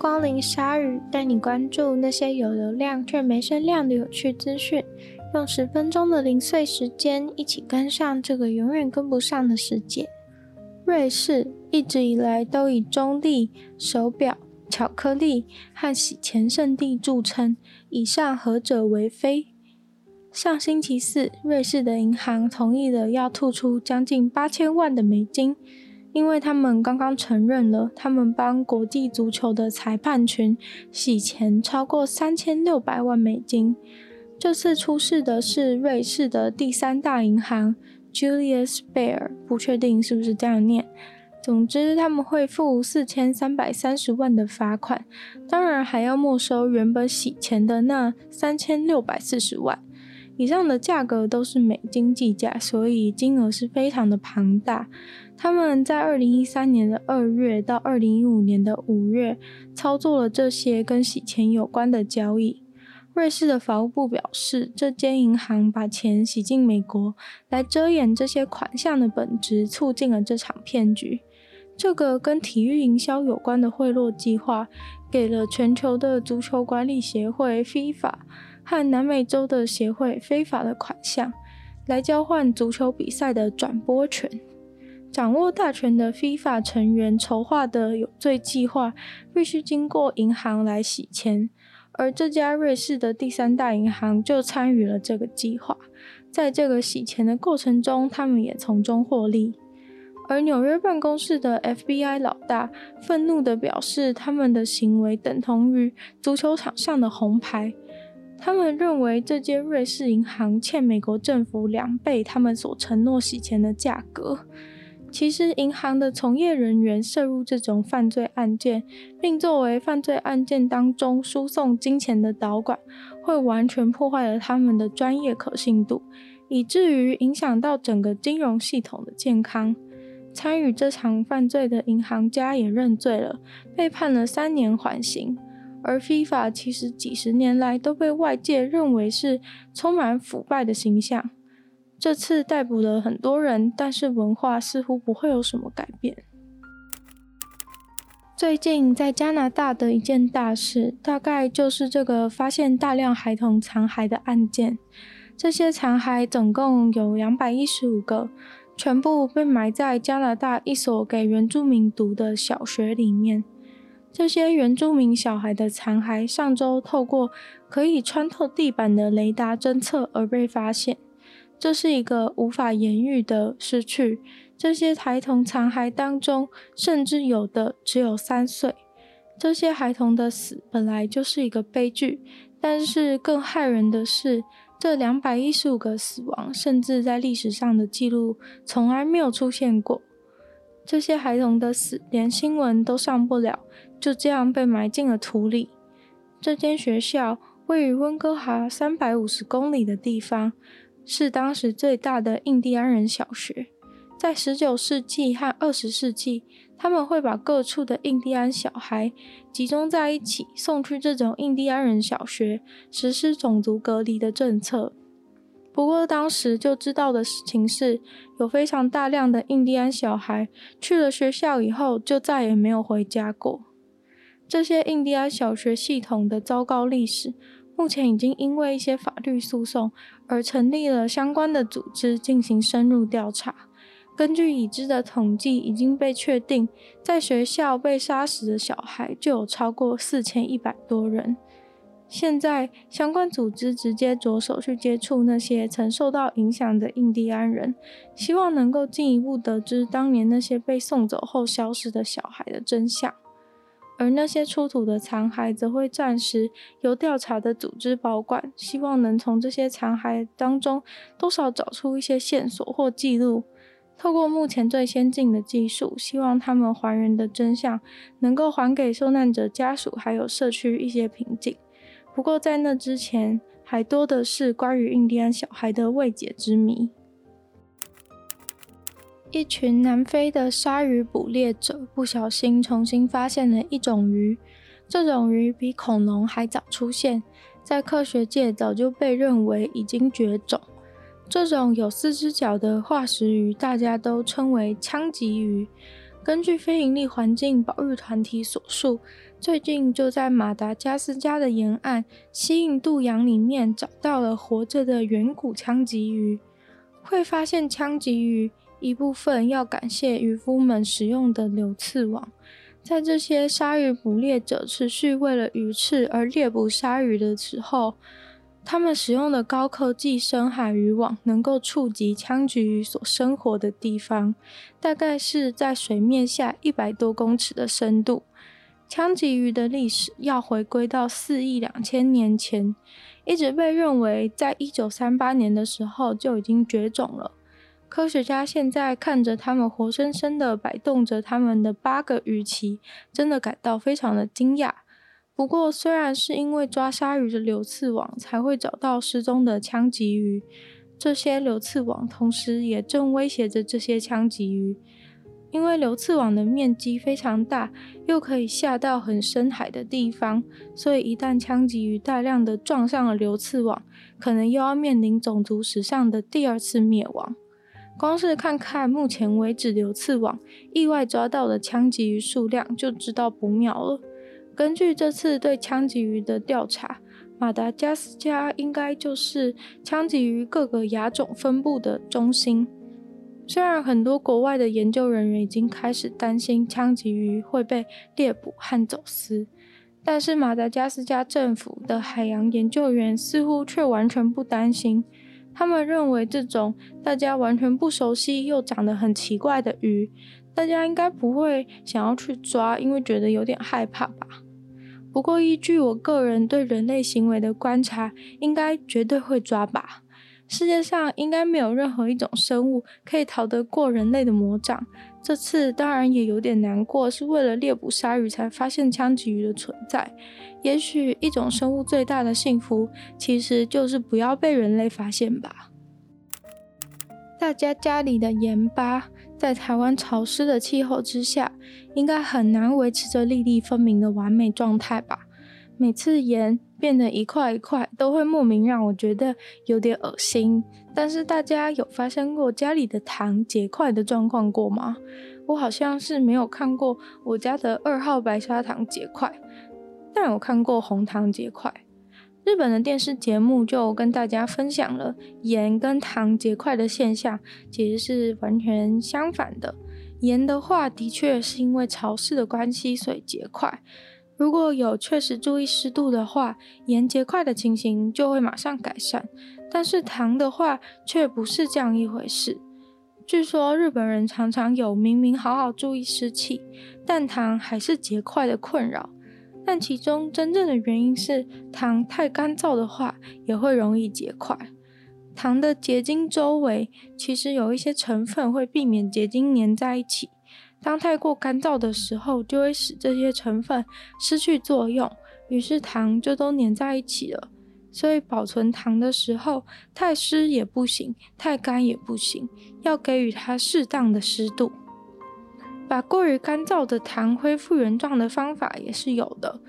光临鲨鱼，带你关注那些有流量却没声量的有趣资讯。用十分钟的零碎时间，一起跟上这个永远跟不上的世界。瑞士一直以来都以中立、手表、巧克力和洗钱圣地著称，以上何者为非？上星期四，瑞士的银行同意了要吐出将近八千万的美金。因为他们刚刚承认了，他们帮国际足球的裁判群洗钱超过三千六百万美金。这次出事的是瑞士的第三大银行 Julius Baer，不确定是不是这样念。总之，他们会付四千三百三十万的罚款，当然还要没收原本洗钱的那三千六百四十万。以上的价格都是美金计价，所以金额是非常的庞大。他们在二零一三年的二月到二零一五年的五月操作了这些跟洗钱有关的交易。瑞士的法务部表示，这间银行把钱洗进美国，来遮掩这些款项的本质，促进了这场骗局。这个跟体育营销有关的贿赂计划，给了全球的足球管理协会 FIFA 和南美洲的协会非法的款项，来交换足球比赛的转播权。掌握大权的 FIFA 成员筹划的有罪计划，必须经过银行来洗钱，而这家瑞士的第三大银行就参与了这个计划。在这个洗钱的过程中，他们也从中获利。而纽约办公室的 FBI 老大愤怒地表示，他们的行为等同于足球场上的红牌。他们认为这间瑞士银行欠美国政府两倍他们所承诺洗钱的价格。其实，银行的从业人员涉入这种犯罪案件，并作为犯罪案件当中输送金钱的导管，会完全破坏了他们的专业可信度，以至于影响到整个金融系统的健康。参与这场犯罪的银行家也认罪了，被判了三年缓刑。而 FIFA 其实几十年来都被外界认为是充满腐败的形象。这次逮捕了很多人，但是文化似乎不会有什么改变。最近在加拿大的一件大事，大概就是这个发现大量孩童残骸的案件。这些残骸总共有两百一十五个，全部被埋在加拿大一所给原住民读的小学里面。这些原住民小孩的残骸上周透过可以穿透地板的雷达侦测而被发现。这是一个无法言喻的失去。这些孩童残骸当中，甚至有的只有三岁。这些孩童的死本来就是一个悲剧，但是更骇人的是，这两百一十五个死亡，甚至在历史上的记录从来没有出现过。这些孩童的死连新闻都上不了，就这样被埋进了土里。这间学校位于温哥华三百五十公里的地方。是当时最大的印第安人小学。在十九世纪和二十世纪，他们会把各处的印第安小孩集中在一起，送去这种印第安人小学，实施种族隔离的政策。不过，当时就知道的事情是，有非常大量的印第安小孩去了学校以后，就再也没有回家过。这些印第安小学系统的糟糕历史。目前已经因为一些法律诉讼而成立了相关的组织进行深入调查。根据已知的统计，已经被确定在学校被杀死的小孩就有超过四千一百多人。现在相关组织直接着手去接触那些曾受到影响的印第安人，希望能够进一步得知当年那些被送走后消失的小孩的真相。而那些出土的残骸则会暂时由调查的组织保管，希望能从这些残骸当中多少找出一些线索或记录。透过目前最先进的技术，希望他们还原的真相能够还给受难者家属还有社区一些平静。不过在那之前，还多的是关于印第安小孩的未解之谜。一群南非的鲨鱼捕猎者不小心重新发现了一种鱼，这种鱼比恐龙还早出现，在科学界早就被认为已经绝种。这种有四只脚的化石鱼，大家都称为枪击鱼。根据非营利环境保育团体所述，最近就在马达加斯加的沿岸西印度洋里面找到了活着的远古枪击鱼。会发现枪击鱼，一部分要感谢渔夫们使用的柳刺网。在这些鲨鱼捕猎者持续为了鱼翅而猎捕鲨鱼的时候，他们使用的高科技深海渔网能够触及枪击鱼所生活的地方，大概是在水面下一百多公尺的深度。枪击鱼的历史要回归到四亿两千年前，一直被认为在一九三八年的时候就已经绝种了。科学家现在看着它们活生生的摆动着它们的八个鱼鳍，真的感到非常的惊讶。不过，虽然是因为抓鲨鱼的流刺网才会找到失踪的枪击鱼，这些流刺网同时也正威胁着这些枪击鱼。因为流刺网的面积非常大，又可以下到很深海的地方，所以一旦枪击鱼大量的撞上了流刺网，可能又要面临种族史上的第二次灭亡。光是看看目前为止流刺网意外抓到的枪击鱼数量，就知道不妙了。根据这次对枪击鱼的调查，马达加斯加应该就是枪击鱼各个亚种分布的中心。虽然很多国外的研究人员已经开始担心枪击鱼会被猎捕和走私，但是马达加斯加政府的海洋研究员似乎却完全不担心。他们认为这种大家完全不熟悉又长得很奇怪的鱼，大家应该不会想要去抓，因为觉得有点害怕吧。不过，依据我个人对人类行为的观察，应该绝对会抓吧。世界上应该没有任何一种生物可以逃得过人类的魔掌。这次当然也有点难过，是为了猎捕鲨鱼才发现枪击鱼的存在。也许一种生物最大的幸福，其实就是不要被人类发现吧。大家家里的盐巴，在台湾潮湿的气候之下，应该很难维持着粒粒分明的完美状态吧？每次盐变得一块一块，都会莫名让我觉得有点恶心。但是大家有发生过家里的糖结块的状况过吗？我好像是没有看过我家的二号白砂糖结块，但有看过红糖结块。日本的电视节目就跟大家分享了盐跟糖结块的现象，其实是完全相反的。盐的话，的确是因为潮湿的关系，所以结块。如果有确实注意湿度的话，盐结块的情形就会马上改善。但是糖的话，却不是这样一回事。据说日本人常常有明明好好注意湿气，但糖还是结块的困扰。但其中真正的原因是，糖太干燥的话，也会容易结块。糖的结晶周围其实有一些成分会避免结晶粘在一起，当太过干燥的时候，就会使这些成分失去作用，于是糖就都粘在一起了。所以保存糖的时候，太湿也不行，太干也不行，要给予它适当的湿度。把过于干燥的糖恢复原状的方法也是有的，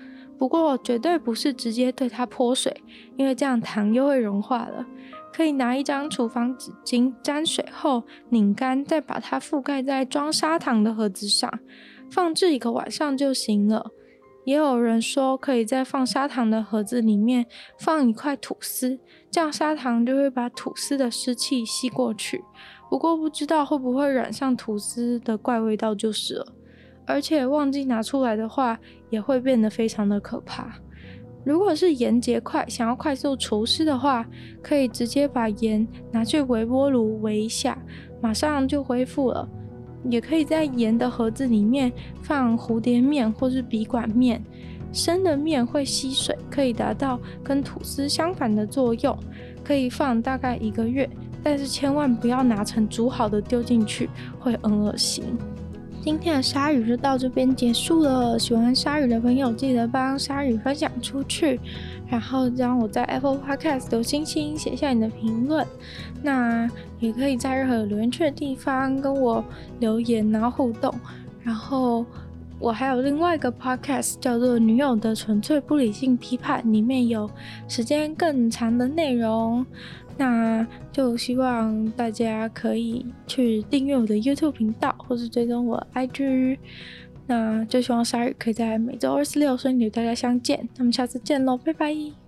不过绝对不是直接对它泼水，因为这样糖又会融化了。可以拿一张厨房纸巾沾水后拧干，再把它覆盖在装砂糖的盒子上，放置一个晚上就行了。也有人说，可以在放砂糖的盒子里面放一块吐司，这样砂糖就会把吐司的湿气吸过去。不过不知道会不会染上吐司的怪味道就是了，而且忘记拿出来的话，也会变得非常的可怕。如果是盐结块，想要快速除湿的话，可以直接把盐拿去微波炉微一下，马上就恢复了。也可以在盐的盒子里面放蝴蝶面或是笔管面，生的面会吸水，可以达到跟吐司相反的作用，可以放大概一个月。但是千万不要拿成煮好的丢进去，会很恶心。今天的鲨鱼就到这边结束了。喜欢鲨鱼的朋友，记得帮鲨鱼分享出去，然后让我在 Apple Podcast 留星星，写下你的评论。那也可以在任何留言区的地方跟我留言，然后互动。然后我还有另外一个 Podcast 叫做《女友的纯粹不理性批判》，里面有时间更长的内容。那就希望大家可以去订阅我的 YouTube 频道，或是追踪我 IG。那就希望鲨鱼可以在每周二、四、六顺利与大家相见。那么下次见喽，拜拜。